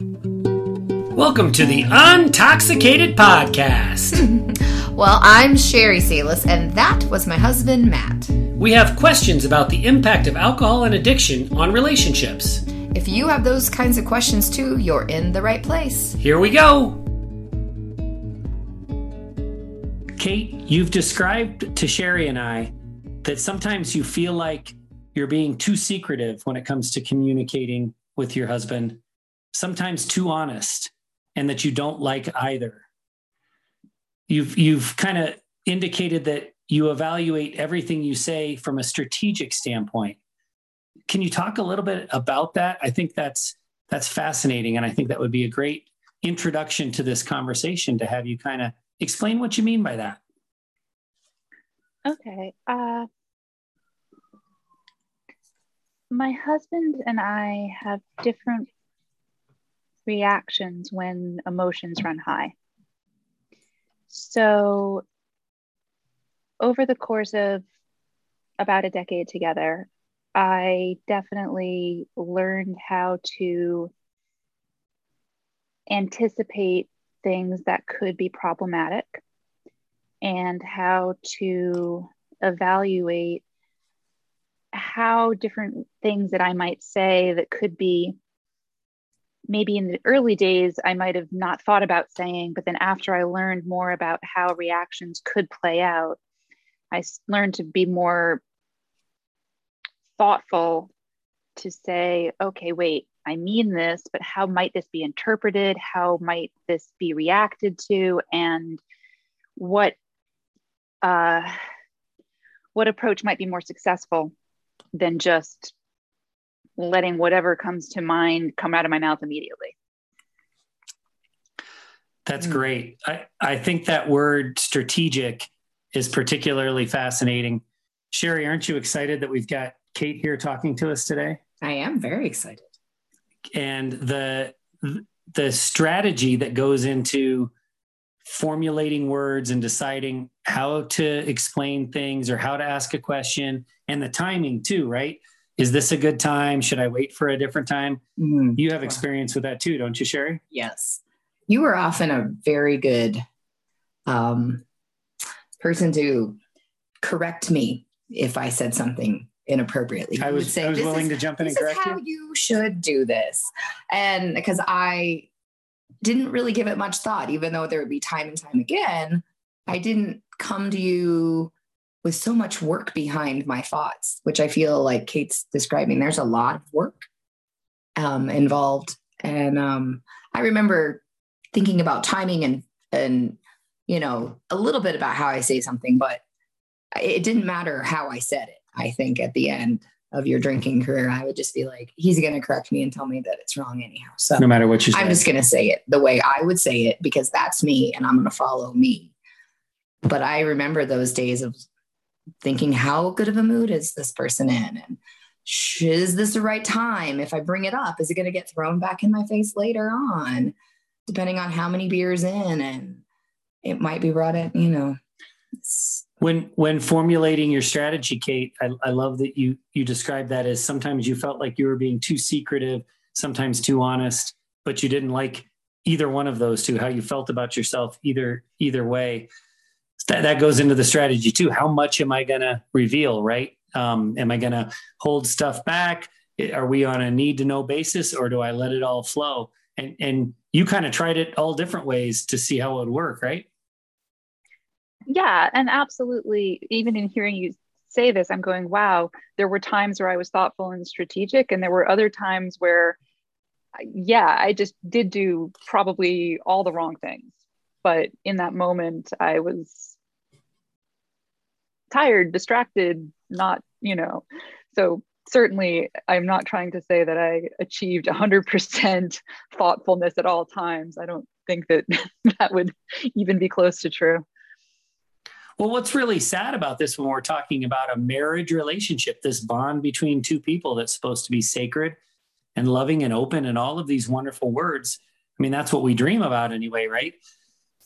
Welcome to the Untoxicated Podcast. well, I'm Sherry Salis, and that was my husband, Matt. We have questions about the impact of alcohol and addiction on relationships. If you have those kinds of questions too, you're in the right place. Here we go. Kate, you've described to Sherry and I that sometimes you feel like you're being too secretive when it comes to communicating with your husband, sometimes too honest and that you don't like either. You've you've kind of indicated that you evaluate everything you say from a strategic standpoint. Can you talk a little bit about that? I think that's that's fascinating and I think that would be a great introduction to this conversation to have you kind of explain what you mean by that. Okay. Uh my husband and I have different reactions when emotions run high. So, over the course of about a decade together, I definitely learned how to anticipate things that could be problematic and how to evaluate how different things that I might say that could be maybe in the early days I might have not thought about saying, but then after I learned more about how reactions could play out, I learned to be more thoughtful to say, okay, wait, I mean this, but how might this be interpreted? How might this be reacted to? And what uh, what approach might be more successful than just letting whatever comes to mind come out of my mouth immediately. That's mm. great. I, I think that word strategic is particularly fascinating. Sherry, aren't you excited that we've got Kate here talking to us today? I am very excited. And the the strategy that goes into formulating words and deciding how to explain things or how to ask a question and the timing too, right? Is this a good time? Should I wait for a different time? Mm, you have experience with that too, don't you, Sherry? Yes. You were often a very good um, person to correct me if I said something inappropriately. I was, say, I was willing is, to jump in and correct you how you. you should do this. And because I didn't really give it much thought, even though there would be time and time again, I didn't come to you with so much work behind my thoughts, which I feel like Kate's describing. There's a lot of work um, involved, and um, I remember thinking about timing and and you know a little bit about how I say something, but it didn't matter how I said it. I think at the end of your drinking career, I would just be like, he's going to correct me and tell me that it's wrong anyhow. So no matter what you say, I'm just going to say it the way I would say it because that's me and I'm going to follow me. But I remember those days of thinking how good of a mood is this person in? And is this the right time? If i bring it up is it going to get thrown back in my face later on? Depending on how many beers in and it might be brought in you know. When when formulating your strategy kate I, I love that you you described that as sometimes you felt like you were being too secretive sometimes too honest but you didn't like either one of those two how you felt about yourself either either way that, that goes into the strategy too. How much am I going to reveal, right? Um, am I going to hold stuff back? Are we on a need to know basis or do I let it all flow? And, and you kind of tried it all different ways to see how it would work, right? Yeah, and absolutely. Even in hearing you say this, I'm going, wow, there were times where I was thoughtful and strategic, and there were other times where, yeah, I just did do probably all the wrong things. But in that moment, I was tired, distracted, not, you know. So certainly I'm not trying to say that I achieved 100% thoughtfulness at all times. I don't think that that would even be close to true. Well, what's really sad about this when we're talking about a marriage relationship, this bond between two people that's supposed to be sacred and loving and open and all of these wonderful words. I mean, that's what we dream about anyway, right?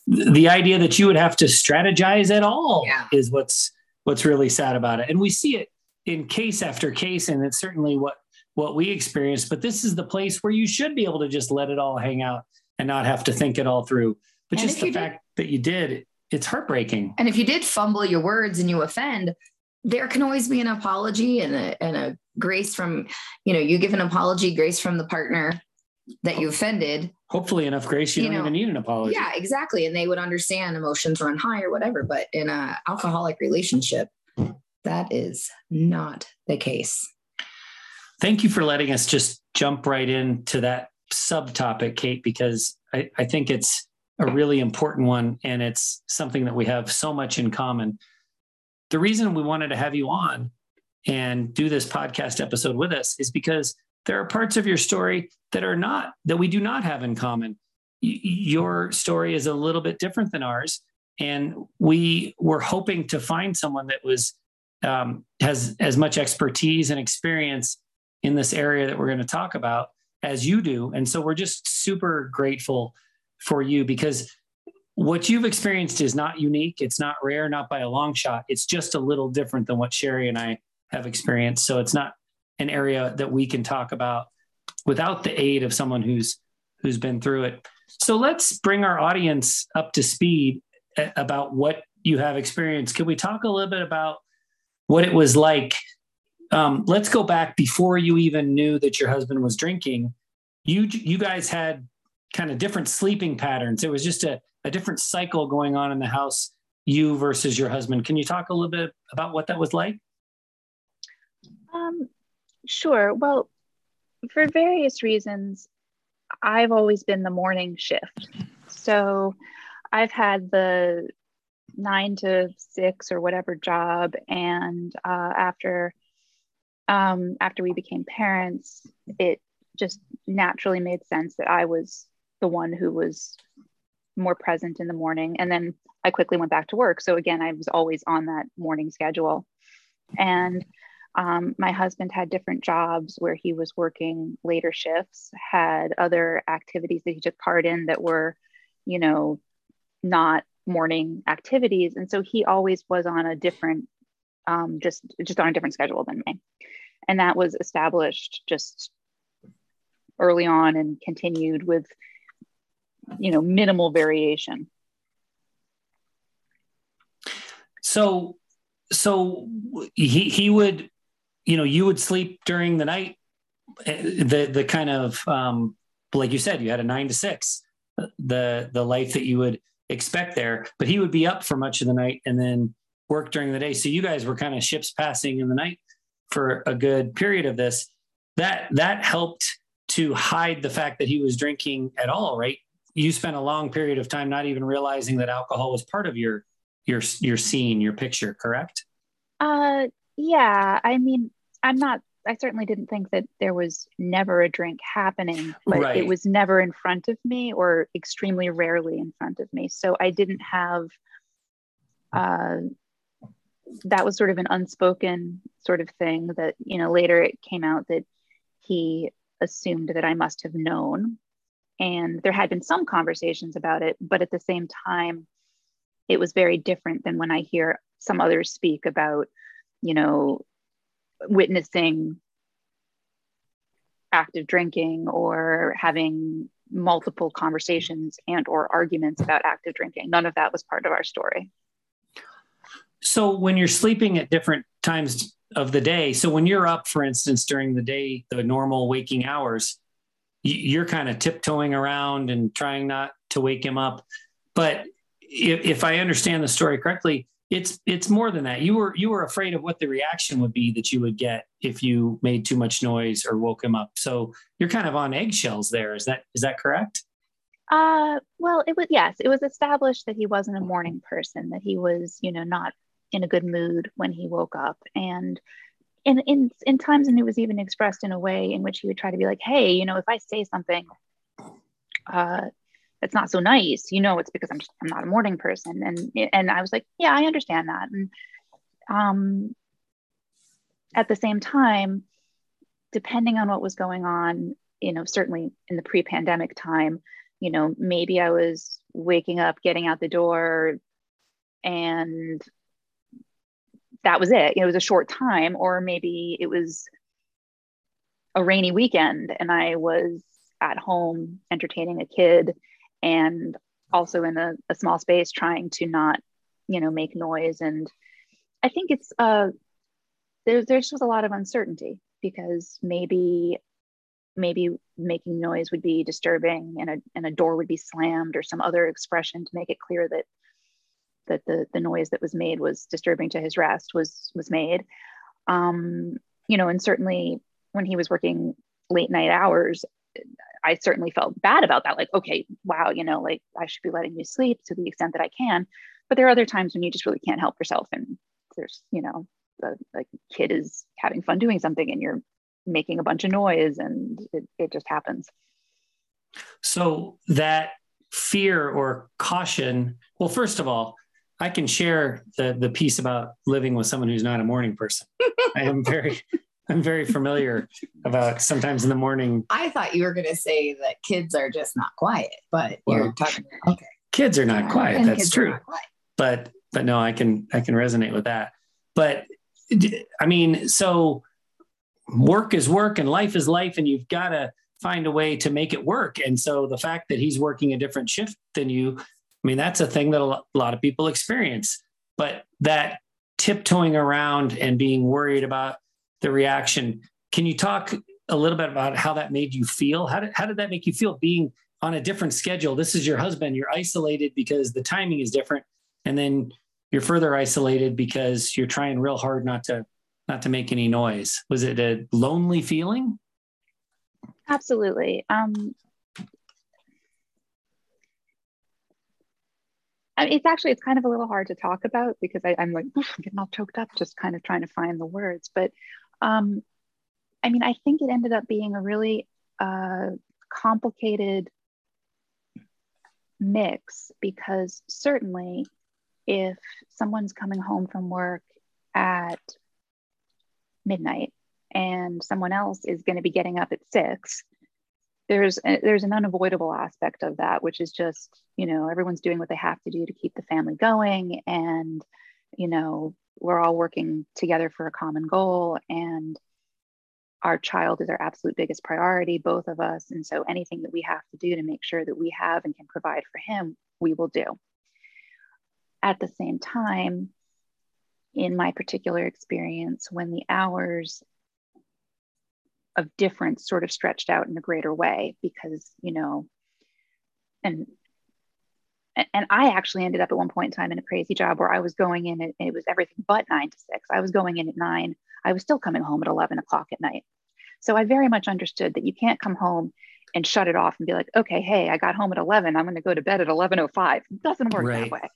The idea that you would have to strategize at all yeah. is what's what's really sad about it. And we see it in case after case, and it's certainly what what we experience. but this is the place where you should be able to just let it all hang out and not have to think it all through. But and just the fact did, that you did, it's heartbreaking. And if you did fumble your words and you offend, there can always be an apology and a, and a grace from, you know, you give an apology, grace from the partner that you offended. Hopefully enough grace, you, you don't know, even need an apology. Yeah, exactly. And they would understand emotions run high or whatever. But in a alcoholic relationship, that is not the case. Thank you for letting us just jump right into that subtopic, Kate, because I, I think it's a really important one and it's something that we have so much in common. The reason we wanted to have you on and do this podcast episode with us is because there are parts of your story that are not, that we do not have in common. your story is a little bit different than ours. And we were hoping to find someone that was, um, has as much expertise and experience in this area that we're going to talk about as you do. And so we're just super grateful for you because what you've experienced is not unique. It's not rare, not by a long shot. It's just a little different than what Sherry and I have experienced. So it's not an area that we can talk about without the aid of someone who's who's been through it. So let's bring our audience up to speed about what you have experienced. Can we talk a little bit about what it was like um, let's go back before you even knew that your husband was drinking. You you guys had kind of different sleeping patterns. It was just a, a different cycle going on in the house. You versus your husband. Can you talk a little bit about what that was like? Um, sure. Well, for various reasons, I've always been the morning shift. So I've had the nine to six or whatever job. And uh, after um, after we became parents, it just naturally made sense that I was the one who was more present in the morning. And then I quickly went back to work. So again, I was always on that morning schedule. And um, my husband had different jobs where he was working later shifts, had other activities that he took part in that were, you know, not morning activities. And so he always was on a different um, just just on a different schedule than me, and that was established just early on and continued with you know minimal variation. So, so he he would, you know, you would sleep during the night. Eh, the the kind of um, like you said, you had a nine to six, the the life that you would expect there. But he would be up for much of the night, and then work during the day. So you guys were kind of ships passing in the night for a good period of this. That that helped to hide the fact that he was drinking at all, right? You spent a long period of time not even realizing that alcohol was part of your your your scene, your picture, correct? Uh yeah, I mean, I'm not I certainly didn't think that there was never a drink happening, but right. it was never in front of me or extremely rarely in front of me. So I didn't have uh, that was sort of an unspoken sort of thing that you know later it came out that he assumed that i must have known and there had been some conversations about it but at the same time it was very different than when i hear some others speak about you know witnessing active drinking or having multiple conversations and or arguments about active drinking none of that was part of our story so when you're sleeping at different times of the day, so when you're up, for instance, during the day, the normal waking hours, you're kind of tiptoeing around and trying not to wake him up. But if, if I understand the story correctly, it's it's more than that. You were you were afraid of what the reaction would be that you would get if you made too much noise or woke him up. So you're kind of on eggshells there. Is that is that correct? Uh, well, it was yes. It was established that he wasn't a morning person. That he was, you know, not in a good mood when he woke up and in, in in times and it was even expressed in a way in which he would try to be like hey you know if i say something uh that's not so nice you know it's because i'm just i'm not a morning person and and i was like yeah i understand that and um at the same time depending on what was going on you know certainly in the pre-pandemic time you know maybe i was waking up getting out the door and that was it. it was a short time, or maybe it was a rainy weekend and I was at home entertaining a kid and also in a, a small space trying to not, you know, make noise. And I think it's, uh, there, there's just a lot of uncertainty because maybe maybe making noise would be disturbing and a, and a door would be slammed or some other expression to make it clear that that the, the noise that was made was disturbing to his rest was was made um, you know and certainly when he was working late night hours i certainly felt bad about that like okay wow you know like i should be letting you sleep to the extent that i can but there are other times when you just really can't help yourself and there's you know the like kid is having fun doing something and you're making a bunch of noise and it, it just happens so that fear or caution well first of all I can share the the piece about living with someone who's not a morning person. I am very I'm very familiar about sometimes in the morning. I thought you were going to say that kids are just not quiet, but well, you're talking okay. Kids are not quiet. And that's true. Quiet. But but no, I can I can resonate with that. But I mean, so work is work and life is life and you've got to find a way to make it work. And so the fact that he's working a different shift than you I mean, that's a thing that a lot of people experience. But that tiptoeing around and being worried about the reaction, can you talk a little bit about how that made you feel? How did, how did that make you feel being on a different schedule? This is your husband, you're isolated because the timing is different. And then you're further isolated because you're trying real hard not to not to make any noise. Was it a lonely feeling? Absolutely. Um, I mean, it's actually it's kind of a little hard to talk about because I, am like getting all choked up just kind of trying to find the words. But um, I mean, I think it ended up being a really uh, complicated mix because certainly if someone's coming home from work at midnight and someone else is going to be getting up at six there's a, there's an unavoidable aspect of that which is just you know everyone's doing what they have to do to keep the family going and you know we're all working together for a common goal and our child is our absolute biggest priority both of us. And so anything that we have to do to make sure that we have and can provide for him we will do. At the same time in my particular experience when the hours of difference sort of stretched out in a greater way because you know and and I actually ended up at one point in time in a crazy job where I was going in and it was everything but nine to six. I was going in at nine. I was still coming home at 11 o'clock at night. So I very much understood that you can't come home and shut it off and be like, okay, hey, I got home at 11. I'm going to go to bed at 11.05. It doesn't work right. that way.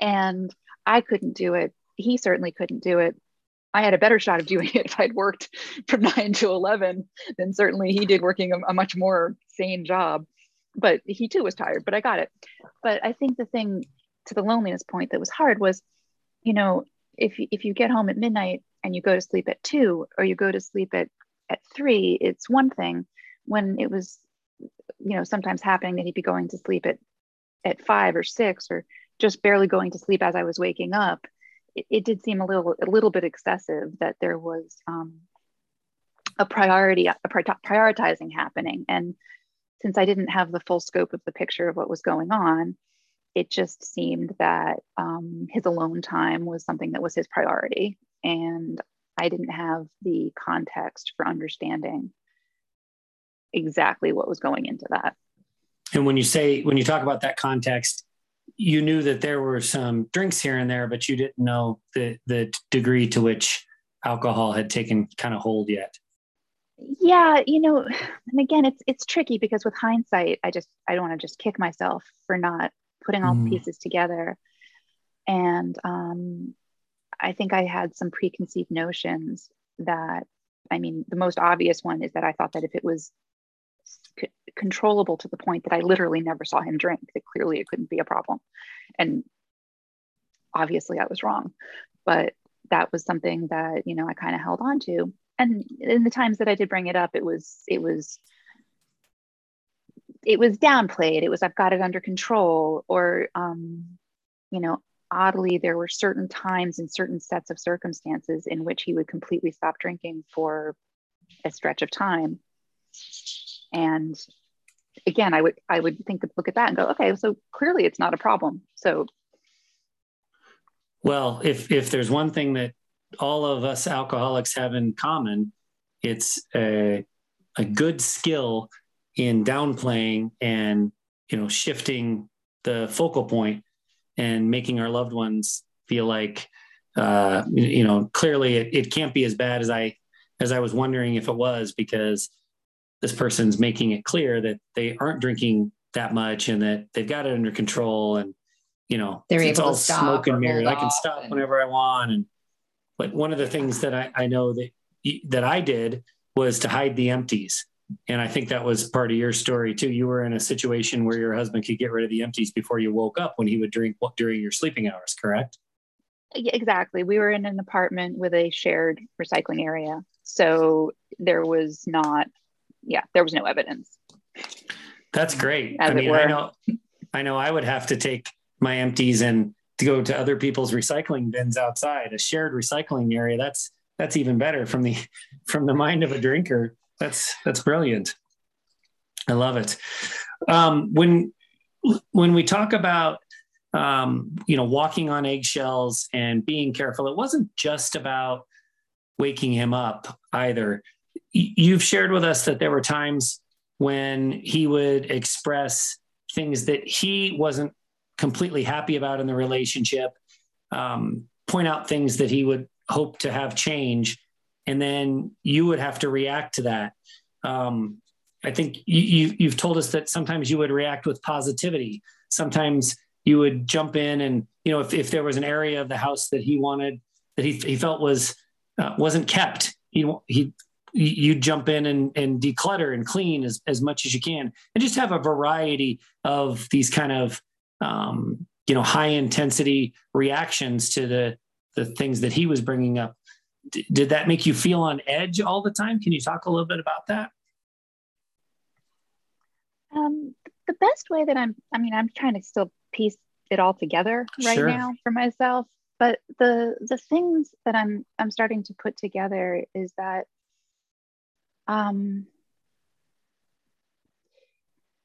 And I couldn't do it. He certainly couldn't do it. I had a better shot of doing it if I'd worked from nine to 11 than certainly he did working a, a, much more sane job. But he too was tired, but I got it. But I think the thing to the loneliness point that was hard was, you know, if, if you get home at midnight and you go to sleep at two or you go to sleep at, at three, it's one thing when it was, you know, sometimes happening that he'd be going to sleep at, at five or six or just barely going to sleep as I was waking up it, it, did seem a little a little bit excessive that there was um, a priority a prioritizing happening and since i didn't have the full scope of the picture of what was going on it just seemed that um, his alone time was something that was his priority and i didn't have the context for understanding exactly what was going into that and when you say when you talk about that context you knew that there were some drinks here and there, but you didn't know the the degree to which alcohol had taken kind of hold yet. Yeah, you know, and again, it's it's tricky because with hindsight, I just I don't want to just kick myself for not putting all mm. the pieces together, and um, I think I had some preconceived notions that I mean, the most obvious one is that I thought that if it was c- controllable to the point that I literally never saw him drink. That clearly it couldn't be a problem. And obviously I was wrong. But that was something that, you know, I kind of held on to. And in the times that I did bring it up, it was, it was, it was downplayed. It was, I've got it under control. Or, um, you know, oddly, there were certain times and certain sets of circumstances in which he would completely stop drinking for a stretch of time. And again, I would I would think look at that and go, okay, so clearly it's not a problem. So well, if if there's one thing that all of us alcoholics have in common, it's a a good skill in downplaying and you know shifting the focal point and making our loved ones feel like uh, you know clearly it, it can't be as bad as i as i was wondering if it was because this person's making it clear that they aren't drinking that much and that they've got it under control and you know They're it's all smoke and or mirrors. I can stop and- whenever i want and but one of the things that I, I know that that i did was to hide the empties and i think that was part of your story too you were in a situation where your husband could get rid of the empties before you woke up when he would drink during your sleeping hours correct exactly. We were in an apartment with a shared recycling area. So there was not, yeah, there was no evidence. That's great. As I mean. I know, I know I would have to take my empties and to go to other people's recycling bins outside, a shared recycling area. That's, that's even better from the, from the mind of a drinker. That's, that's brilliant. I love it. Um, when, when we talk about, um, you know, walking on eggshells and being careful, it wasn't just about waking him up either. You've shared with us that there were times when he would express things that he wasn't completely happy about in the relationship, um, point out things that he would hope to have change, and then you would have to react to that. Um, I think you, you, you've told us that sometimes you would react with positivity. Sometimes you would jump in and you know if, if there was an area of the house that he wanted that he, he felt was uh, wasn't kept he he you jump in and, and declutter and clean as, as much as you can and just have a variety of these kind of um, you know high intensity reactions to the the things that he was bringing up D- did that make you feel on edge all the time can you talk a little bit about that Um, the best way that I'm, I mean, I'm trying to still piece it all together right Sure. now for myself. But the the things that I'm I'm starting to put together is that um,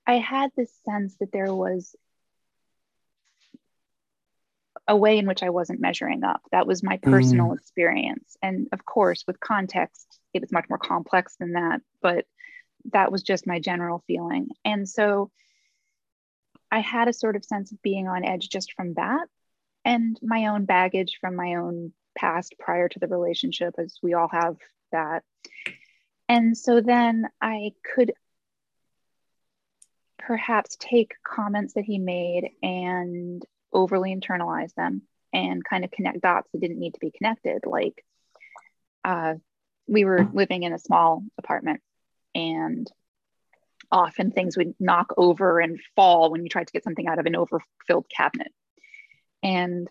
I had this sense that there was a way in which I wasn't measuring up. That was my mm. personal experience. And of course, with context, it was much more complex than that. But that was just my general feeling. And so I had a sort of sense of being on edge just from that and my own baggage from my own past prior to the relationship, as we all have that. And so then I could perhaps take comments that he made and overly internalize them and kind of connect dots that didn't need to be connected. Like uh, we were living in a small apartment and often things would knock over and fall when you tried to get something out of an overfilled cabinet. And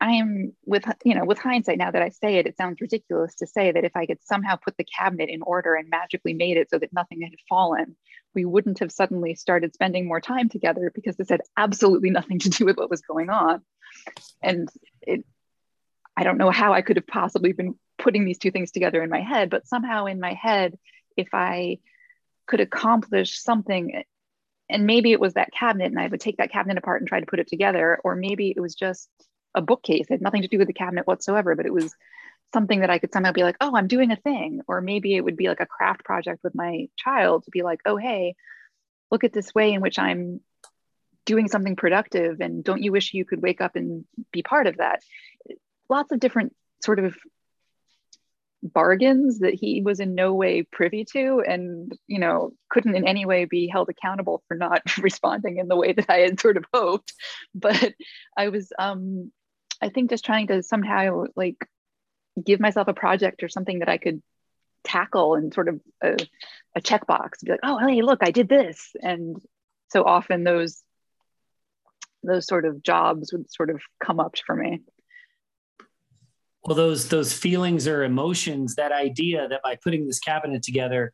I am with you know with hindsight now that I say it, it sounds ridiculous to say that if I could somehow put the cabinet in order and magically made it so that nothing had fallen, we wouldn't have suddenly started spending more time together because this had absolutely nothing to do with what was going on. And it, I don't know how I could have possibly been putting these two things together in my head, but somehow in my head, if I could accomplish something and maybe it was that cabinet and i would take that cabinet apart and try to put it together or maybe it was just a bookcase. It had nothing to do with the cabinet whatsoever but it was something that i could somehow be like oh i'm doing a thing. Or maybe it would be like a craft project with my child to be like oh hey look at this way in which i'm doing something productive and don't you wish you could wake up and be part of that? Lots of different sort of bargains that he was in no way privy to and you know couldn't in any way be held accountable for not responding in the way that i had sort of hoped. But i was um i think just trying to somehow like give myself a project or something that i could tackle and sort of a, a checkbox be like oh hey look i did this. And so often those those sort of jobs would sort of come up for me. Well those those feelings or emotions that idea that by putting this cabinet together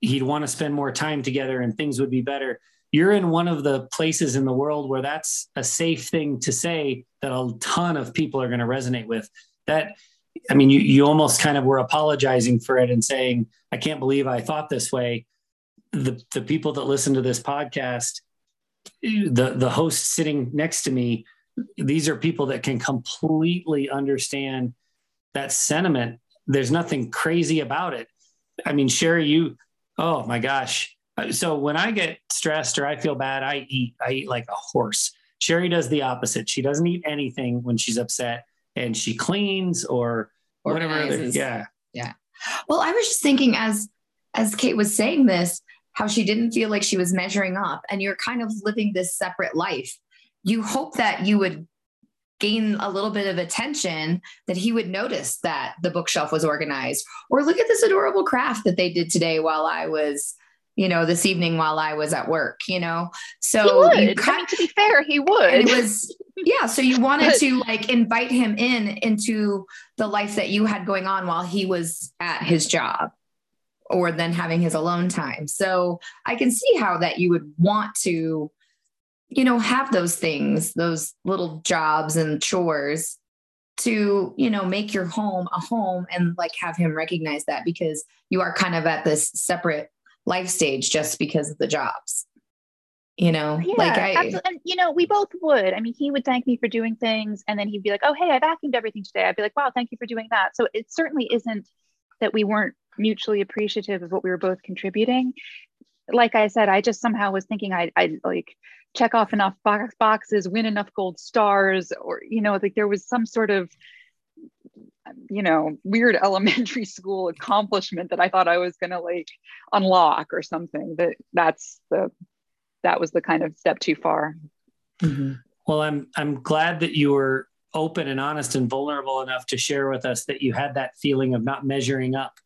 he'd want to spend more time together and things would be better you're in one of the places in the world where that's a safe thing to say that a ton of people are going to resonate with that I mean, you, you almost kind of were apologizing for it and saying, I can't believe I thought this way. The, the people that listen to this podcast, the, the host sitting next to me, these are people that can completely understand that sentiment. There's nothing crazy about it. I mean, Sherry, you, oh my gosh. Uh, so when I get stressed or I feel bad, I eat, I eat like a horse. Sherry does the opposite. She doesn't eat anything when she's upset and she cleans or whatever. Yeah. Yeah. Well, I was just thinking as as Kate was saying this, how she didn't feel like she was measuring up and you're kind of living this separate life. You hope that you would gain a little bit of attention that he would notice that the bookshelf was organized or look at this adorable craft that they did today while I was you know, this evening while I was at work, you know? So he would. I mean, to be fair, he would. it was, yeah. So you wanted but, to like invite him in into the life that you had going on while he was at his job or then having his alone time. So I can see how that you would want to, you know, have those things, those little jobs and chores to, you know, make your home a home and like have him recognize that because you are kind of at this separate life stage just because of the jobs you know? Yeah, like I, absolutely. and you know we both would. I mean he would thank me for doing things and then he'd be like oh hey i vacuumed everything today. I'd be like wow thank you for doing that. So it certainly isn't that we weren't mutually appreciative of what we were both contributing. Like i said i just somehow was thinking i i like check off enough box boxes win enough gold stars or you know like there was some sort of you know weird elementary school accomplishment that i thought i was going to like unlock or something that that's the that was the kind of step too far. Mm-hmm. well i'm i'm glad that you were open and honest and vulnerable enough to share with us that you had that feeling of not measuring up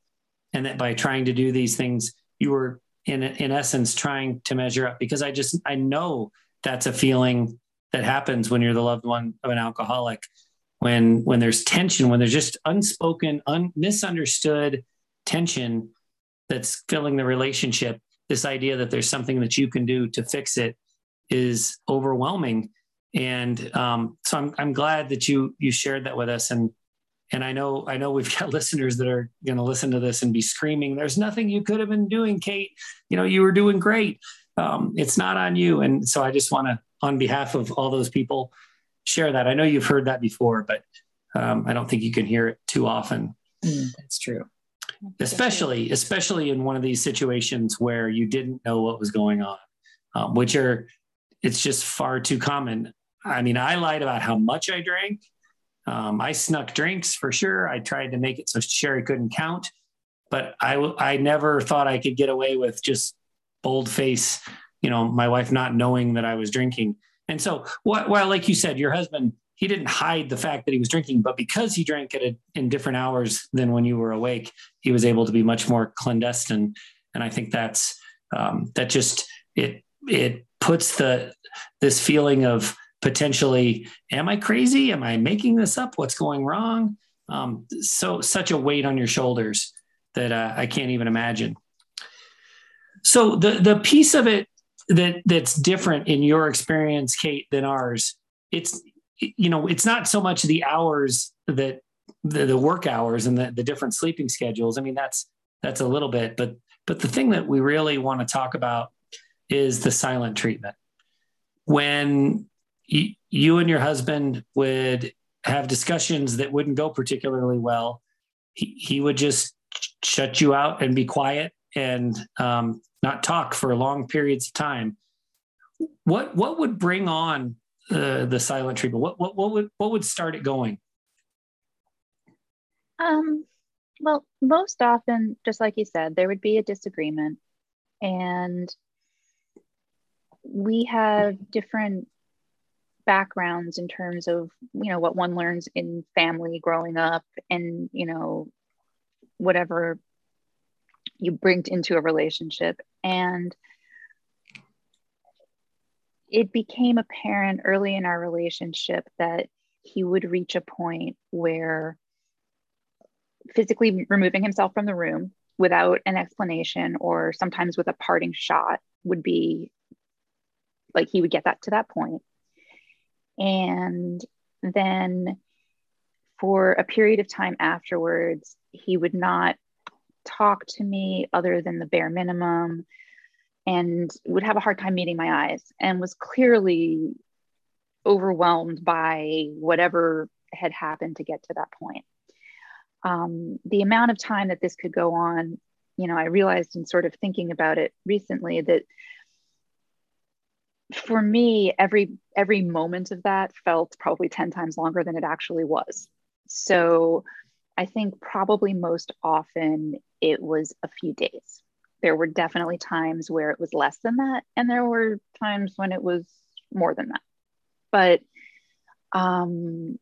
and that by trying to do these things you were in in essence trying to measure up. Because i just i know that's a feeling that happens when you're the loved one of an alcoholic when when there's tension when there's just unspoken un, misunderstood tension that's filling the relationship this idea that there's something that you can do to fix it is overwhelming. And um, so I'm, I'm glad that you you shared that with us. And and I know I know we've got listeners that are going to listen to this and be screaming there's nothing you could have been doing Kate. You know you were doing great. Um, it's not on you. And so I just want to on behalf of all those people share that. I know you've heard that before, but um, I don't think you can hear it too often. Mm, that's true. Especially, especially in one of these situations where you didn't know what was going on, um, which are, it's just far too common. I mean, I lied about how much I drank. Um, I snuck drinks for sure. I tried to make it so Sherry couldn't count, but I, I never thought I could get away with just bold face, you know, my wife not knowing that I was drinking. And so, while, like you said, your husband, he didn't hide the fact that he was drinking, but because he drank a, in different hours than when you were awake, he was able to be much more clandestine. And I think that's um, that just it it puts the this feeling of potentially, am I crazy? Am I making this up? What's going wrong? Um, so such a weight on your shoulders that uh, I can't even imagine. So the the piece of it that that's different in your experience, Kate, than ours. It's you know, it's not so much the hours that the, the work hours and the, the different sleeping schedules. I mean, that's that's a little bit, but but the thing that we really want to talk about is the silent treatment. When y- you and your husband would have discussions that wouldn't go particularly well, he, he would just shut you out and be quiet and um, not talk for long periods of time. What what would bring on the silent treatment? What what what would what would start it going? Um, well, most often, just like you said, there would be a disagreement, and we have different backgrounds in terms of you know what one learns in family growing up and you know whatever you bring into a relationship. And it became apparent early in our relationship that he would reach a point where physically removing himself from the room without an explanation or sometimes with a parting shot would be like he would get that to that point and then for a period of time afterwards, he would not talk to me other than the bare minimum and would have a hard time meeting my eyes and was clearly overwhelmed by whatever had happened to get to that point. Um, the amount of time that this could go on, you know, I realized in sort of thinking about it recently that for me, every every moment of that felt probably 10 times longer than it actually was. So I think probably most often it was a few days. There were definitely times where it was less than that, and there were times when it was more than that. But um,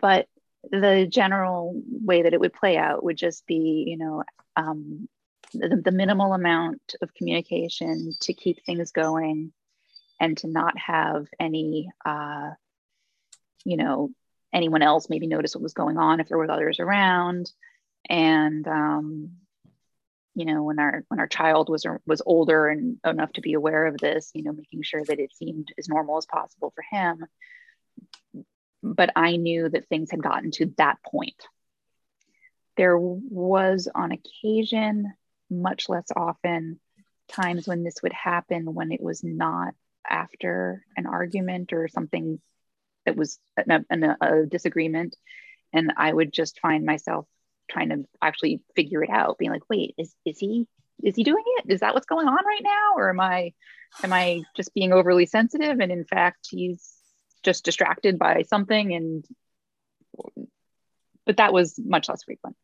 but the general way that it would play out would just be, you know, um, the, the minimal amount of communication to keep things going and to not have any uh, you know anyone else maybe notice what was going on if there were others around. And um, you know when our when our child was was older and enough to be aware of this you know making sure that it seemed as normal as possible for him. But i knew that things had gotten to that point. There was on occasion much less often times when this would happen when it was not after an argument or something that was a, a, a disagreement and i would just find myself trying to actually figure it out being like wait is, is he is he doing it is that what's going on right now or am i am i just being overly sensitive and in fact he's just distracted by something and but that was much less frequent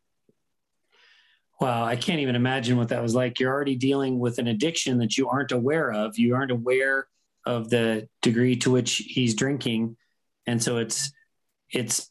Wow, I can't even imagine what that was like. You're already dealing with an addiction that you aren't aware of. You aren't aware of the degree to which he's drinking. And so it's it's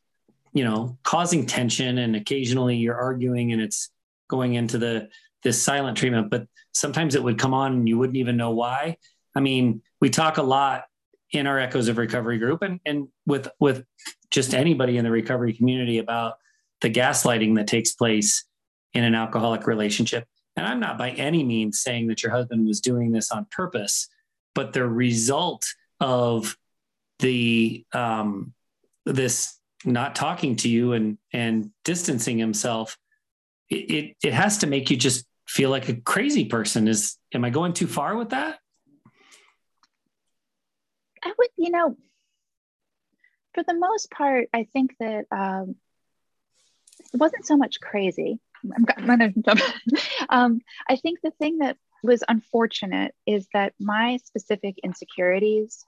you know causing tension and occasionally you're arguing and it's going into the this silent treatment but sometimes it would come on and you wouldn't even know why i mean we talk a lot in our echoes of recovery group and and with with just anybody in the recovery community about the gaslighting that takes place in an alcoholic relationship. And I'm not by any means saying that your husband was doing this on purpose, but the result of the um, this not talking to you and and distancing himself, it, it it has to make you just feel like a crazy person. Is am I going too far with that? I would, you know, for the most part, I think that um, it wasn't so much crazy. I'm, I'm gonna jump. um, I think the thing that was unfortunate is that my specific insecurities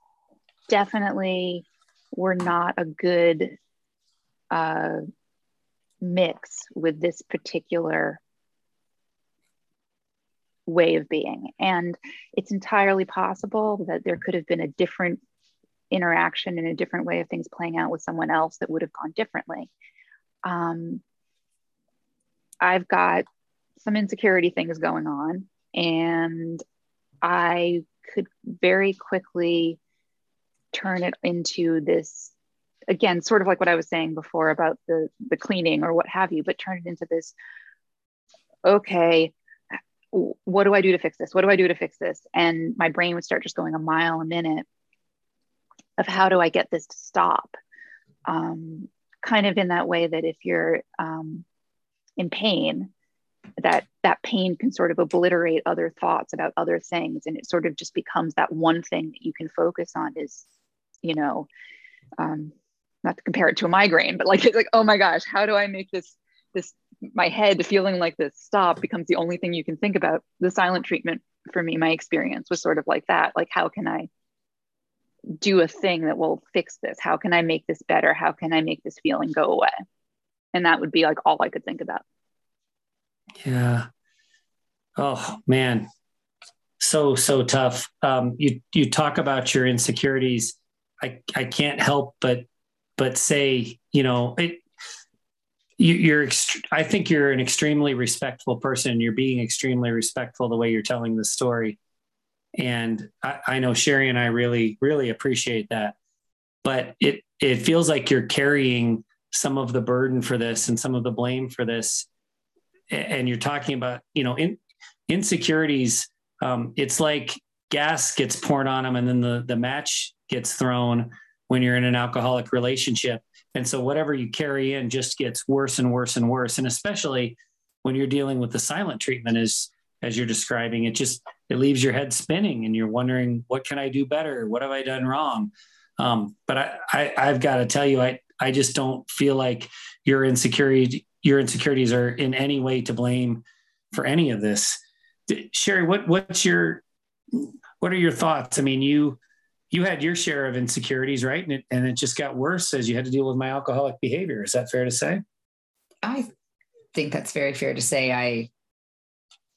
definitely were not a good uh, mix with this particular way of being. And it's entirely possible that there could have been a different interaction and a different way of things playing out with someone else that would have gone differently. Um, I've got some insecurity things going on, and I could very quickly turn it into this again sort of like what i was saying before about the the cleaning or what have you but turn it into this okay what do i do to fix this? What do i do to fix this? And my brain would start just going a mile a minute of how do i get this to stop? Um, kind of in that way that if you're um, in pain that that pain can sort of obliterate other thoughts about other things. And it sort of just becomes that one thing that you can focus on is you know um, not to compare it to a migraine but like it's like oh my gosh how do i make this this my head feeling like this stop becomes the only thing you can think about. The silent treatment for me my experience was sort of like that. Like how can i do a thing that will fix this? How can i make this better? How can i make this feeling go away? And that would be like all i could think about. Yeah. Oh man. So so tough. Um, you you talk about your insecurities i i can't help but but say you know it you, you're ext- i think you're an extremely respectful person you're being extremely respectful the way you're telling the story. And I, I know sherry and i really really appreciate that. But it it feels like you're carrying some of the burden for this and some of the blame for this. And you're talking about you know in, insecurities um, it's like gas gets poured on them and then the the match gets thrown when you're in an alcoholic relationship. And so whatever you carry in just gets worse and worse and worse. And especially when you're dealing with the silent treatment as as you're describing, it just it leaves your head spinning and you're wondering, what can I do better? What have I done wrong? Um, but I, I I've got to tell you, I I just don't feel like your insecurity your insecurities are in any way to blame for any of this. Sherry, what what's your what are your thoughts? I mean, you you had your share of insecurities, right? And it, and it just got worse as you had to deal with my alcoholic behavior. Is that fair to say? I think that's very fair to say. I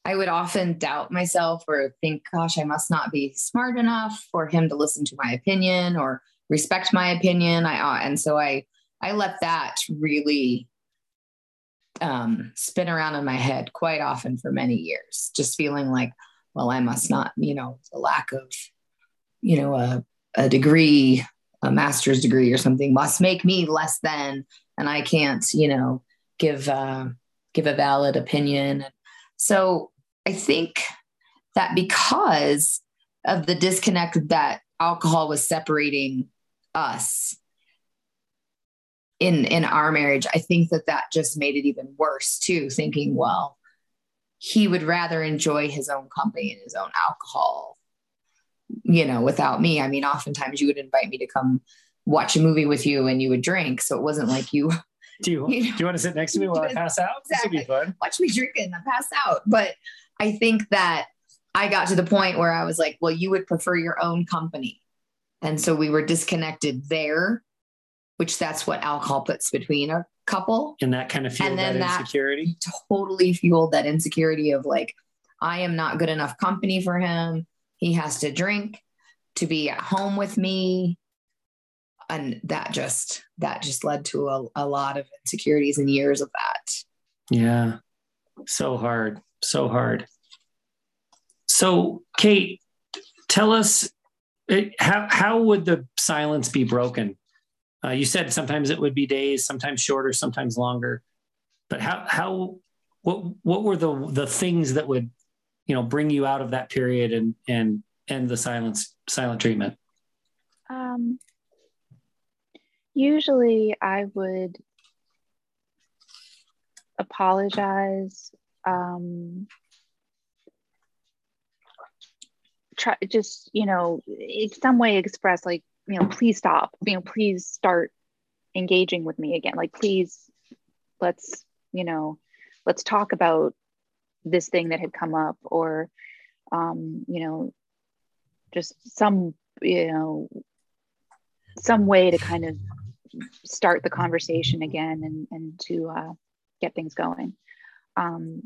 I would often doubt myself or think, gosh, I must not be smart enough for him to listen to my opinion or respect my opinion. I uh, and so I I let that really um, spin around in my head quite often for many years, just feeling like, well, I must not, you know, the lack of, you know, a, a degree, a master's degree or something must make me less than, and I can't, you know, give uh, give a valid opinion. So I think that because of the disconnect that alcohol was separating us in in our marriage i think that that just made it even worse too thinking well he would rather enjoy his own company and his own alcohol you know without me. I mean oftentimes you would invite me to come watch a movie with you and you would drink. So it wasn't like you do you, you know, do you want to sit next to me while i pass out? Exactly. this would be fun. Watch me drink and I pass out. But i think that i got to the point where i was like well you would prefer your own company. And so we were disconnected there which that's what alcohol puts between a couple. And that kind of fueled that insecurity. That totally fueled that insecurity of like, I am not good enough company for him. He has to drink to be at home with me. And that just that just led to a, a lot of insecurities and years of that. Yeah. So hard. So hard. So Kate, tell us eh, how how would the silence be broken uh, you said sometimes it would be days, sometimes shorter, sometimes longer. But how how what what were the the things that would you know bring you out of that period and and end the silence silent treatment? Um, usually, I would apologize. Um, try just you know in some way express like you know, please stop, you know, please start engaging with me again. Like, please, let's, you know, let's talk about this thing that had come up or, um, you know, just some, you know, some way to kind of start the conversation again and, and to uh, get things going. Um,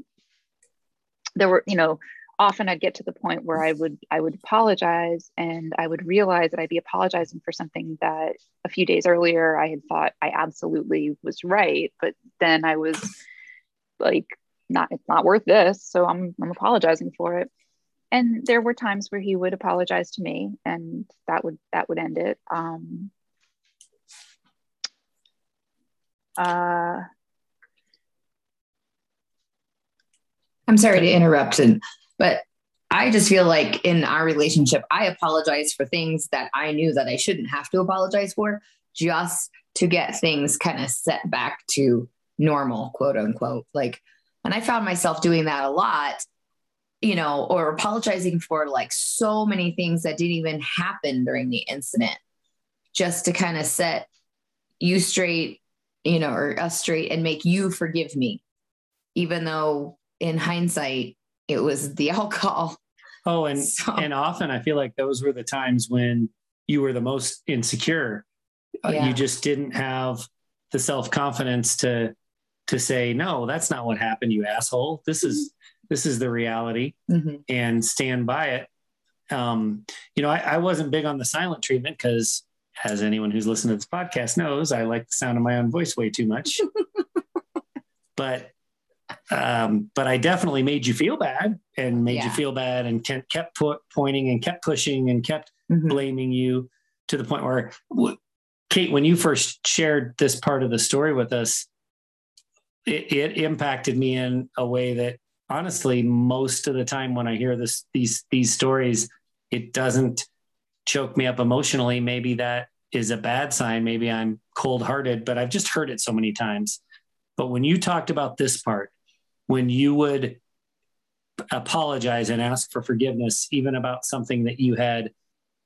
there were, you know, often I'd get to the point where I would I would apologize and I would realize that I'd be apologizing for something that a few days earlier I had thought I absolutely was right, but then I was like not it's not worth this, so I'm I'm apologizing for it. And there were times where he would apologize to me and that would that would end it. Um, uh, I'm sorry to interrupt and but I just feel like in our relationship, I apologize for things that I knew that I shouldn't have to apologize for just to get things kind of set back to normal, quote unquote. Like, and I found myself doing that a lot, you know, or apologizing for like so many things that didn't even happen during the incident just to kind of set you straight, you know, or us straight and make you forgive me, even though in hindsight, it was the alcohol. Oh, and so. and often I feel like those were the times when you were the most insecure. Uh, yeah. You just didn't have the self confidence to to say no, that's not what happened, you asshole. This is mm-hmm. this is the reality, mm-hmm. and stand by it. Um, you know, I, I wasn't big on the silent treatment because, as anyone who's listened to this podcast knows, I like the sound of my own voice way too much. but um, but I definitely made you feel bad and made yeah. you feel bad and kept pointing and kept pushing and kept mm-hmm. blaming you to the point where, Kate, when you first shared this part of the story with us, it, it impacted me in a way that honestly, most of the time when I hear this, these, these stories, it doesn't choke me up emotionally. Maybe that is a bad sign. Maybe I'm cold hearted, but I've just heard it so many times. But when you talked about this part, when you would apologize and ask for forgiveness, even about something that you had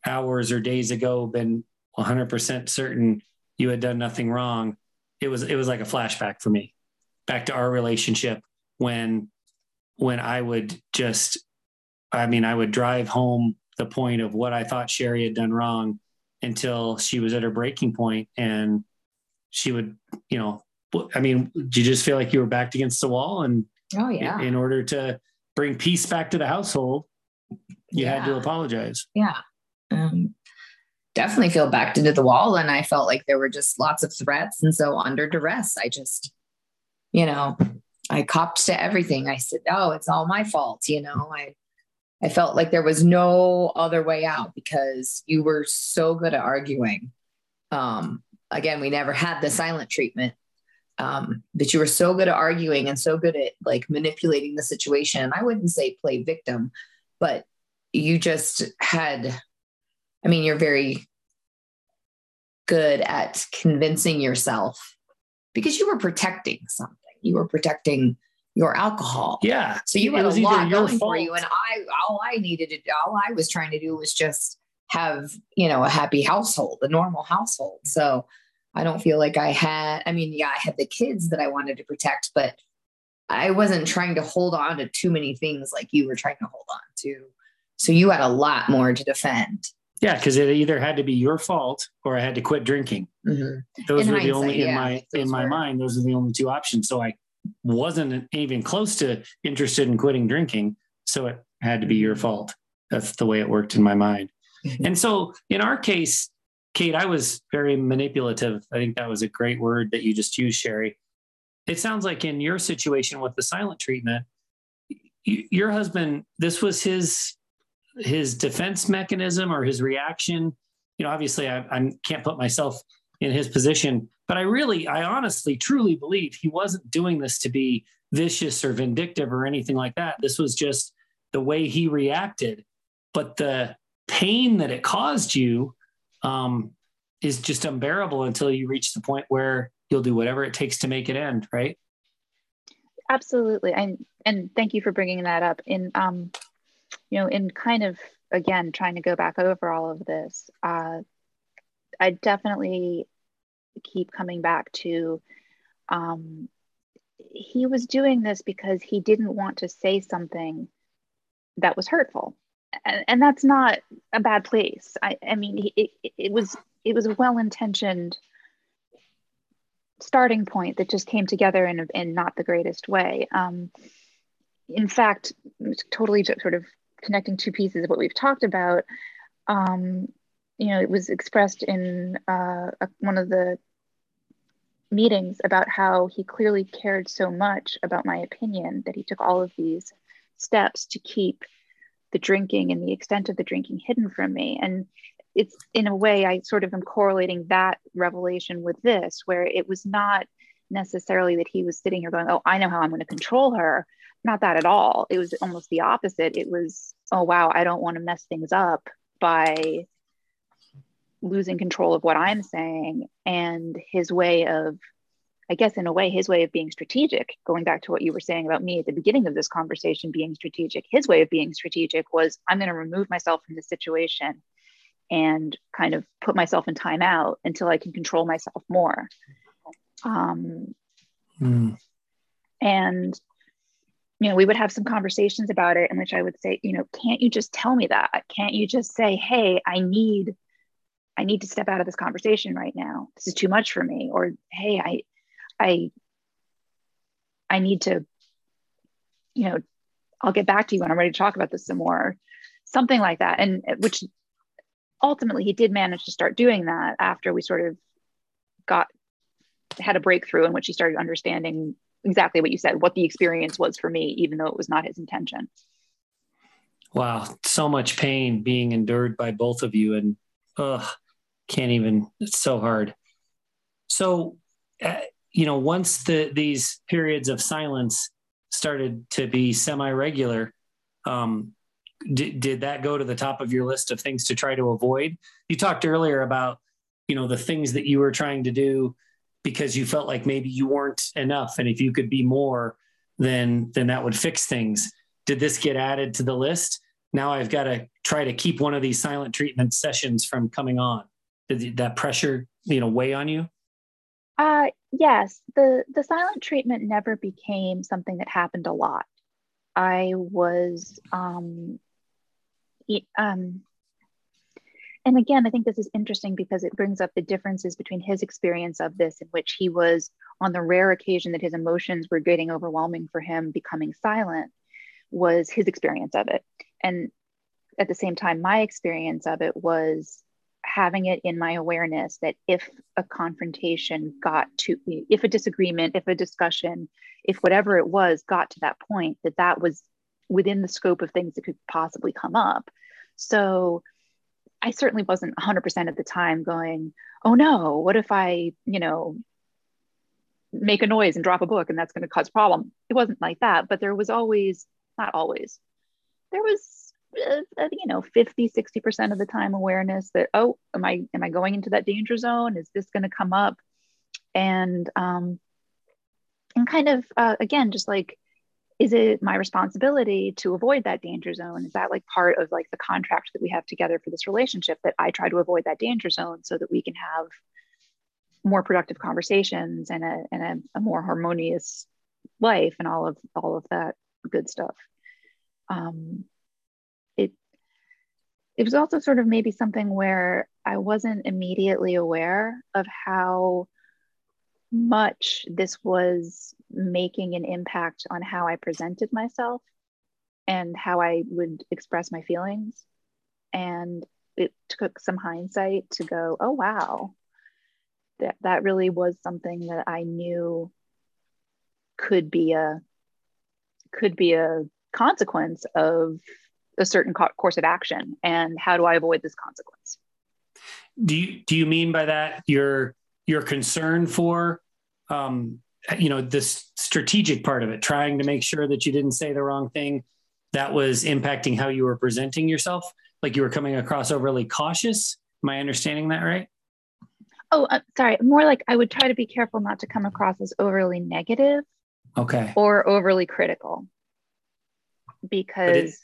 hours or days ago been 100% certain you had done nothing wrong, it was it was like a flashback for me, back to our relationship when when I would just, I mean, I would drive home the point of what I thought Sherry had done wrong until she was at her breaking point and she would, you know, I mean, do you just feel like you were backed against the wall and oh yeah, in, in order to bring peace back to the household, you yeah. had to apologize. Yeah. Um, definitely feel backed into the wall. And I felt like there were just lots of threats. And so under duress, I just, you know, I copped to everything. I said, Oh, it's all my fault. You know, I, I felt like there was no other way out because you were so good at arguing. Um, again, we never had the silent treatment. Um, but you were so good at arguing and so good at like manipulating the situation. I wouldn't say play victim, but you just had I mean, you're very good at convincing yourself because you were protecting something. You were protecting your alcohol. Yeah. So you had a lot going for you. And I all I needed to all I was trying to do was just have, you know, a happy household, a normal household. So I don't feel like I had, I mean, yeah, I had the kids that I wanted to protect, but I wasn't trying to hold on to too many things like you were trying to hold on to. So you had a lot more to defend. Yeah, because it either had to be your fault or I had to quit drinking. Mm-hmm. Those in were the only in yeah, my in my were. mind. Those are the only two options. So I wasn't even close to interested in quitting drinking. So it had to be your fault. That's the way it worked in my mind. Mm-hmm. And so in our case, Kate, I was very manipulative. I think that was a great word that you just used, Sherry. It sounds like in your situation with the silent treatment, your husband, this was his his defense mechanism or his reaction you know obviously I, I can't put myself in his position but i really i honestly truly believe he wasn't doing this to be vicious or vindictive or anything like that this was just the way he reacted but the pain that it caused you um, is just unbearable until you reach the point where you'll do whatever it takes to make it end right? Absolutely. And and thank you for bringing that up in um you know, in kind of again trying to go back over all of this, uh, I definitely keep coming back to um, he was doing this because he didn't want to say something that was hurtful. And, that's not a bad place. I, I mean, it, it was it was a well intentioned starting point that just came together in, in not the greatest way. Um, in fact, totally sort of connecting two pieces of what we've talked about, um, you know, it was expressed in uh, one of the meetings about how he clearly cared so much about my opinion that he took all of these steps to keep the drinking and the extent of the drinking hidden from me. And it's in a way, I sort of am correlating that revelation with this, where it was not necessarily that he was sitting here going, Oh, I know how I'm going to control her, not that at all. It was almost the opposite. It was, oh, wow, I don't want to mess things up by losing control of what I'm saying. And his way of, I guess, in a way, his way of being strategic, going back to what you were saying about me at the beginning of this conversation, being strategic, his way of being strategic was I'm going to remove myself from the situation and kind of put myself in timeout until I can control myself more. Um, mm. And you know, we would have some conversations about it in which I would say, you know, can't you just tell me that? Can't you just say, hey, I need, I need to step out of this conversation right now. This is too much for me. Or hey, I, I, I need to, you know, I'll get back to you when I'm ready to talk about this some more. Something like that. And which ultimately he did manage to start doing that after we sort of got had a breakthrough in which he started understanding exactly what you said, what the experience was for me, even though it was not his intention. Wow, so much pain being endured by both of you, and ugh, can't even. It's so hard. So, uh, you know, once the these periods of silence started to be semi-regular, um, did, did that go to the top of your list of things to try to avoid? You talked earlier about you know the things that you were trying to do because you felt like maybe you weren't enough and if you could be more then then that would fix things. Did this get added to the list? Now i've got to try to keep one of these silent treatment sessions from coming on. Did that pressure you know weigh on you? Uh yes the the silent treatment never became something that happened a lot i was um um and again, I think this is interesting because it brings up the differences between his experience of this, in which he was on the rare occasion that his emotions were getting overwhelming for him, becoming silent, was his experience of it. And at the same time, my experience of it was having it in my awareness that if a confrontation got to, if a disagreement, if a discussion, if whatever it was got to that point, that that was within the scope of things that could possibly come up. So, I certainly wasn't 100% at the time going, oh no, what if I, you know, make a noise and drop a book and that's going to cause a problem? It wasn't like that, but there was always, not always, there was, uh, uh you know, 50, 60% of the time awareness that, oh, am I, am I going into that danger zone? Is this going to come up? And, um, and kind of, uh, again, just like is it my responsibility to avoid that danger zone is that like part of like the contract that we have together for this relationship that i try to avoid that danger zone so that we can have more productive conversations and a and a, a more harmonious life and all of all of that good stuff um it was also sort of maybe something where i wasn't immediately aware of how much this was making an impact on how I presented myself and how I would express my feelings. And it took some hindsight to go, oh, wow, that, that really was something that I knew could be a could be a consequence of a certain co- course of action and how do i avoid this consequence? Do you do you mean by that your your concern for um, you know this strategic part of it trying to make sure that you didn't say the wrong thing that was impacting how you were presenting yourself? Like you were coming across overly cautious? Am i understanding that right? Oh uh, sorry more like i would try to be careful not to come across as overly negative okay. or overly critical. Because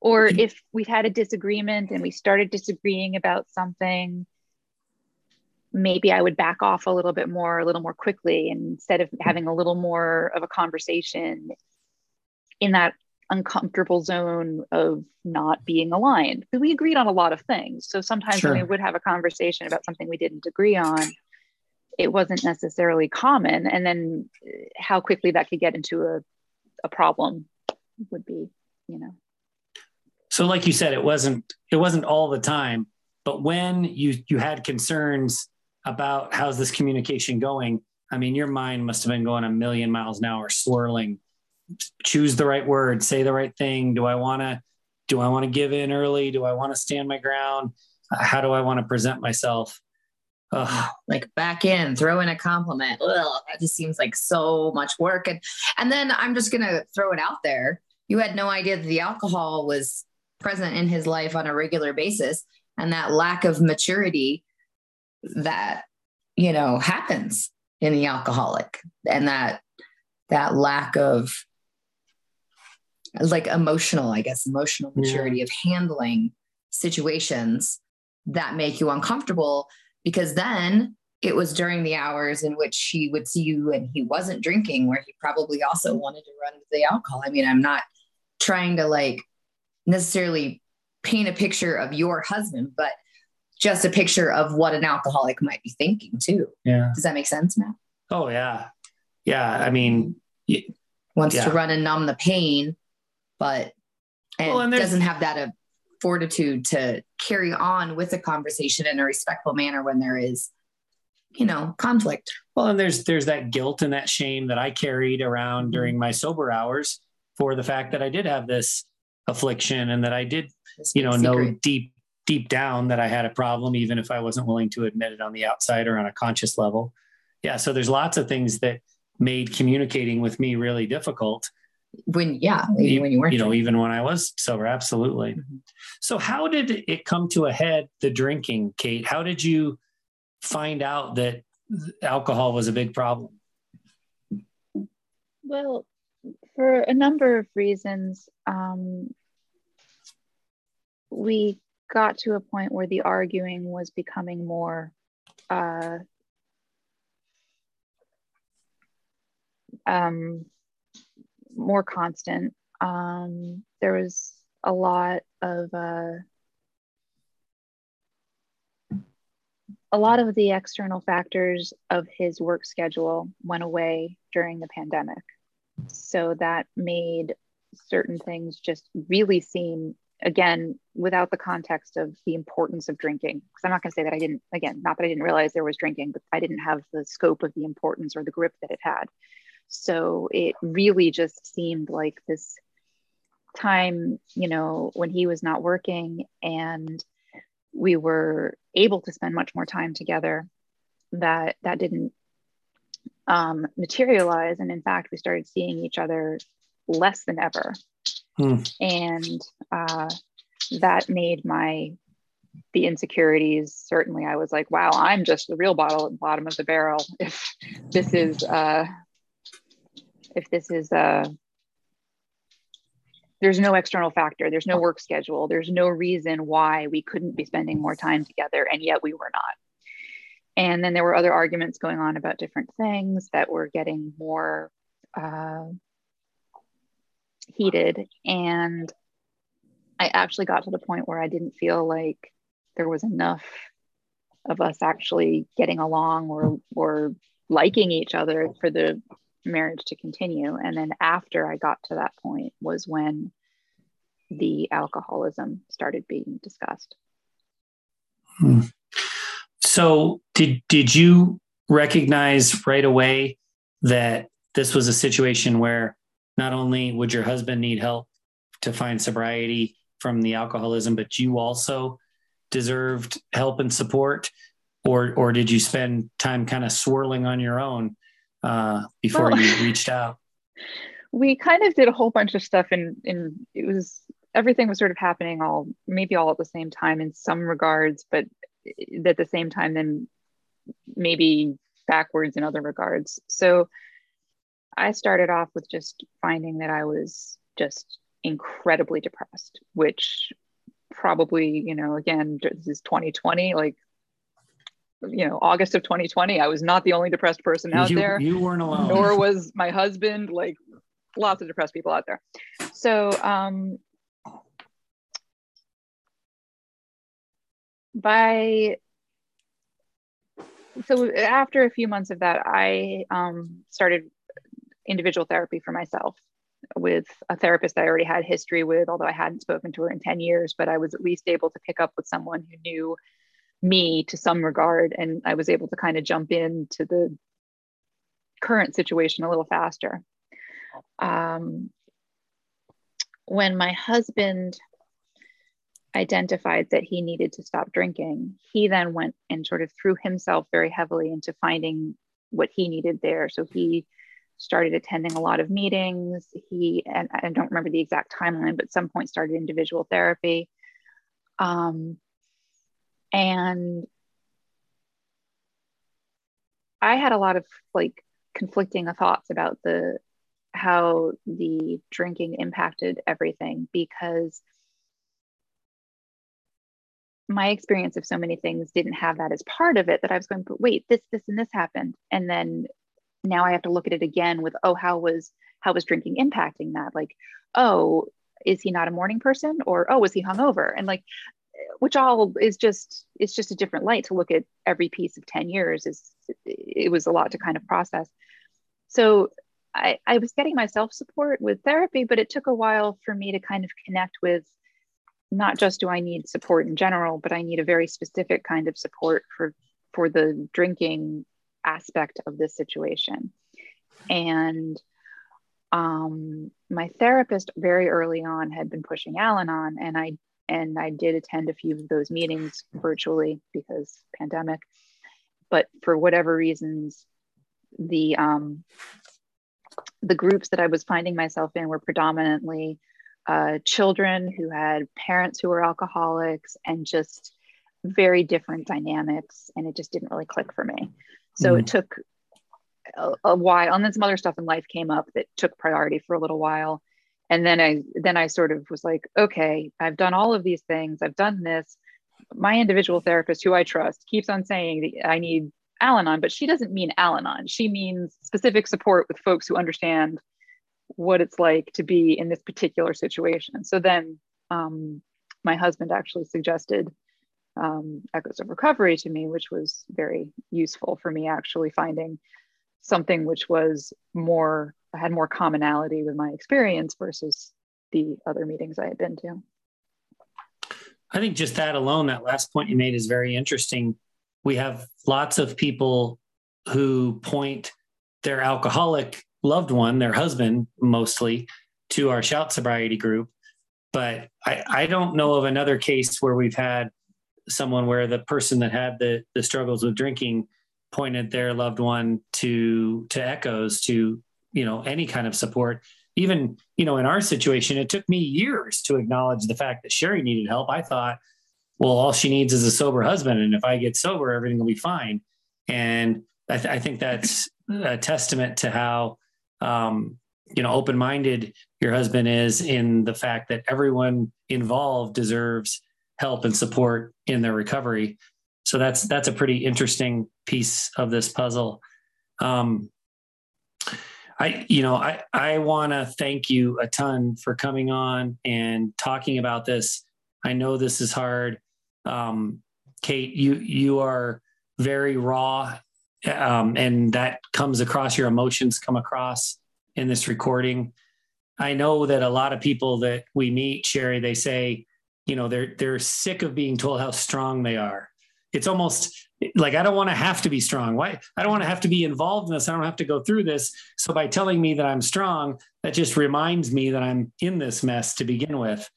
or if we've had a disagreement and we started disagreeing about something maybe I would back off a little bit more, a little more quickly, instead of having a little more of a conversation in that uncomfortable zone of not being aligned. Because we agreed on a lot of things. So sometimes sure. when we would have a conversation about something we didn't agree on, it wasn't necessarily common. And then uh, how quickly that could get into a, a problem would be, you know. So like you said, it wasn't it wasn't all the time, but when you you had concerns about how's this communication going, I mean, your mind must have been going a million miles an hour, swirling. Choose the right word, say the right thing. Do I want to? Do I want to give in early? Do I want to stand my ground? Uh, how do I want to present myself? Ugh. Like back in, throw in a compliment. Ugh, that just seems like so much work. And and then I'm just gonna throw it out there. You had no idea that the alcohol was present in his life on a regular basis, and that lack of maturity that you know happens in the alcoholic and that that lack of like emotional i guess emotional maturity yeah. of handling situations that make you uncomfortable because then it was during the hours in which he would see you and he wasn't drinking where he probably also wanted to run the alcohol i mean i'm not trying to like necessarily paint a picture of your husband but just a picture of what an alcoholic might be thinking too. Yeah. Does that make sense now? Oh yeah. Yeah. I mean, wants yeah. to run and numb the pain, but and, well, and doesn't have that uh, fortitude to carry on with a conversation in a respectful manner when there is, you know, conflict. Well, and there's there's that guilt and that shame that I carried around mm-hmm. during my sober hours for the fact that I did have this affliction and that I did, you know, know deep deep down that I had a problem, even if I wasn't willing to admit it on the outside or on a conscious level. Yeah. So there's lots of things that made communicating with me really difficult. when yeah when you were you know even when i was sober absolutely mm-hmm. so how did it come to a head the drinking kate how did you find out that alcohol was a big problem well for a number of reasons um, we got to a point where the arguing was becoming more uh, um, more constant. Um, there was a lot of uh, a lot of the external factors of his work schedule went away during the pandemic. So that made certain things just really seem again without the context of the importance of drinking because i'm not going to say that i didn't again not that i didn't realize there was drinking but i didn't have the scope of the importance or the grip that it had. So it really just seemed like this time, you know, when he was not working and we were able to spend much more time together that that didn't um, materialize. And in fact we started seeing each other less than ever. Hmm. and uh, that made my the insecurities certainly i was like wow i'm just the real bottle at the bottom of the barrel if this is uh, if this is uh, there's no external factor there's no work schedule there's no reason why we couldn't be spending more time together and yet we were not. And then there were other arguments going on about different things that were getting more uh, heated and i actually got to the point where i didn't feel like there was enough of us actually getting along or or liking each other for the marriage to continue. And then after I got to that point was when the alcoholism started being discussed. Hmm. So did did you recognize right away that this was a situation where not only would your husband need help to find sobriety from the alcoholism, but you also deserved help and support? Or or did you spend time kind of swirling on your own uh, before well, you reached out? We kind of did a whole bunch of stuff, and and it was everything was sort of happening all maybe all at the same time in some regards, but at the same time, then maybe backwards in other regards. So I started off with just finding that I was just incredibly depressed, which probably, you know, again, this is 2020, like you know august of 2020 i was not the only depressed person out you, there you weren't alone. nor was my husband like lots of depressed people out there. So um by so after a few months of that i um, started individual therapy for myself with a therapist i already had history with although i hadn't spoken to her in 10 years but i was at least able to pick up with someone who knew me to some regard and i was able to kind of jump into the current situation a little faster. Um, when my husband identified that he needed to stop drinking he then went and sort of threw himself very heavily into finding what he needed there. So he started attending a lot of meetings he and i don't remember the exact timeline but some point started individual therapy um, and I had a lot of like conflicting thoughts about the how the drinking impacted everything because my experience of so many things didn't have that as part of it that I was going, but wait, this, this, and this happened. And then now I have to look at it again with, oh, how was how was drinking impacting that? Like, oh, is he not a morning person? Or oh, was he hungover? And like which all is just it's just a different light to look at every piece of 10 years is it was a lot to kind of process so I, I was getting myself support with therapy but it took a while for me to kind of connect with not just do i need support in general but i need a very specific kind of support for for the drinking aspect of this situation and um, my therapist very early on had been pushing Al-Anon, and I and I did attend a few of those meetings virtually because pandemic. But for whatever reasons, the um, the groups that I was finding myself in were predominantly uh, children who had parents who were alcoholics and just very different dynamics. And it just didn't really click for me. So mm. it took a, a, while. And then some other stuff in life came up that took priority for a little while. And then I then I sort of was like, okay, I've done all of these things. I've done this. My individual therapist, who I trust, keeps on saying that I need Al-Anon, but she doesn't mean Al-Anon. She means specific support with folks who understand what it's like to be in this particular situation. So then um, my husband actually suggested um, Echoes of Recovery to me, which was very useful for me actually finding something which was more, had more commonality with my experience versus the other meetings I had been to. I think just that alone, that last point you made is very interesting we have lots of people who point their alcoholic loved one, their husband mostly, to our shout sobriety group. But I, I don't know of another case where we've had someone where the person that had the, the struggles with drinking pointed their loved one to to echoes to you know any kind of support even you know in our situation it took me years to acknowledge the fact that sherry needed help i thought well, all she needs is a sober husband. And if I get sober, everything will be fine. And I, th- I think that's a testament to how, um, you know, open minded your husband is in the fact that everyone involved deserves help and support in their recovery. So that's that's a pretty interesting piece of this puzzle. Um, I, you know, I I want to thank you a ton for coming on and talking about this. I know this is hard um, Kate, you you are very raw, um, and that comes across. Your emotions come across in this recording. I know that a lot of people that we meet, Sherry, they say, you know, they're they're sick of being told how strong they are. It's almost like I don't want to have to be strong. Why? I don't want to have to be involved in this. I don't have to go through this. So by telling me that I'm strong, that just reminds me that I'm in this mess to begin with.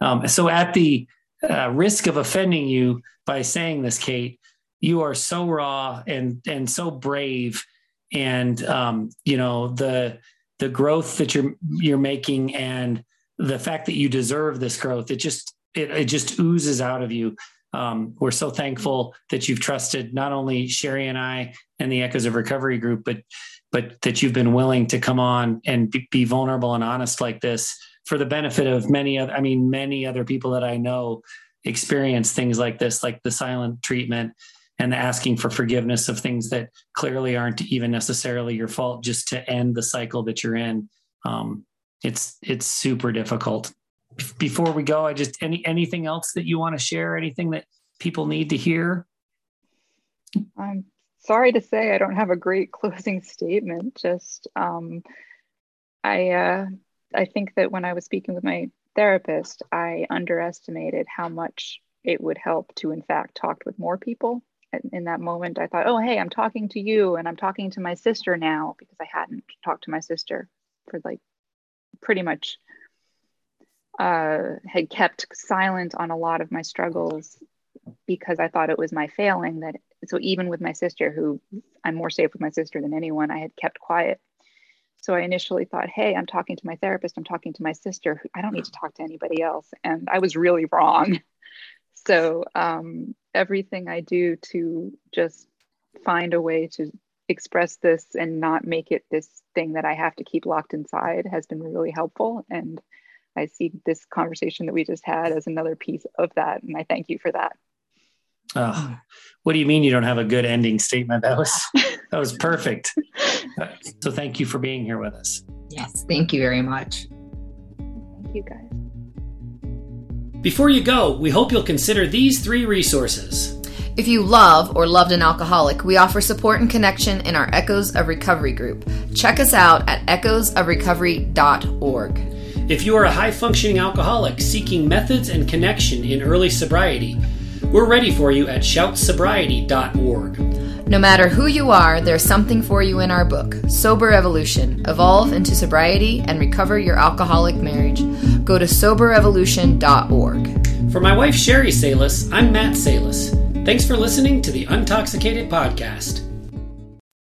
Um, so at the uh, risk of offending you by saying this, Kate. You are so raw and and so brave, and um, you know the the growth that you're you're making and the fact that you deserve this growth. It just it, it just oozes out of you. Um, we're so thankful that you've trusted not only Sherry and I and the Echoes of Recovery group, but but that you've been willing to come on and be, vulnerable and honest like this for the benefit of many other, I mean, many other people that I know experience things like this, like the silent treatment and the asking for forgiveness of things that clearly aren't even necessarily your fault, just to end the cycle that you're in. Um, it's it's super difficult. Before we go, I just any anything else that you want to share? Anything that people need to hear? I'm sorry to say I don't have a great closing statement. Just um, I uh, I think that when I was speaking with my therapist, I underestimated how much it would help to, in fact, talk with more people. And in that moment, I thought, oh, hey, I'm talking to you and I'm talking to my sister now because I hadn't talked to my sister for like pretty much uh, had kept silent on a lot of my struggles because I thought it was my failing that so even with my sister who I'm more safe with my sister than anyone I had kept quiet so I initially thought, hey, I'm talking to my therapist, I'm talking to my sister. I don't need to talk to anybody else. And I was really wrong. So um, everything I do to just find a way to express this and not make it this thing that I have to keep locked inside has been really helpful. And I see this conversation that we just had as another piece of that. And I thank you for that. Oh, what do you mean you don't have a good ending statement? That was that was perfect. So thank you for being here with us. Yes, thank you very much. Thank you guys. Before you go, we hope you'll consider these three resources. If you love or loved an alcoholic, we offer support and connection in our Echoes of Recovery group. Check us out at echoesofrecovery.org. If you are a high functioning alcoholic seeking methods and connection in early sobriety, we're ready for you at shoutsobriety.org. No matter who you are, there's something for you in our book, Sober Evolution Evolve into Sobriety and Recover Your Alcoholic Marriage. Go to soberevolution.org. For my wife, Sherry Salis, I'm Matt Salis. Thanks for listening to the Untoxicated Podcast.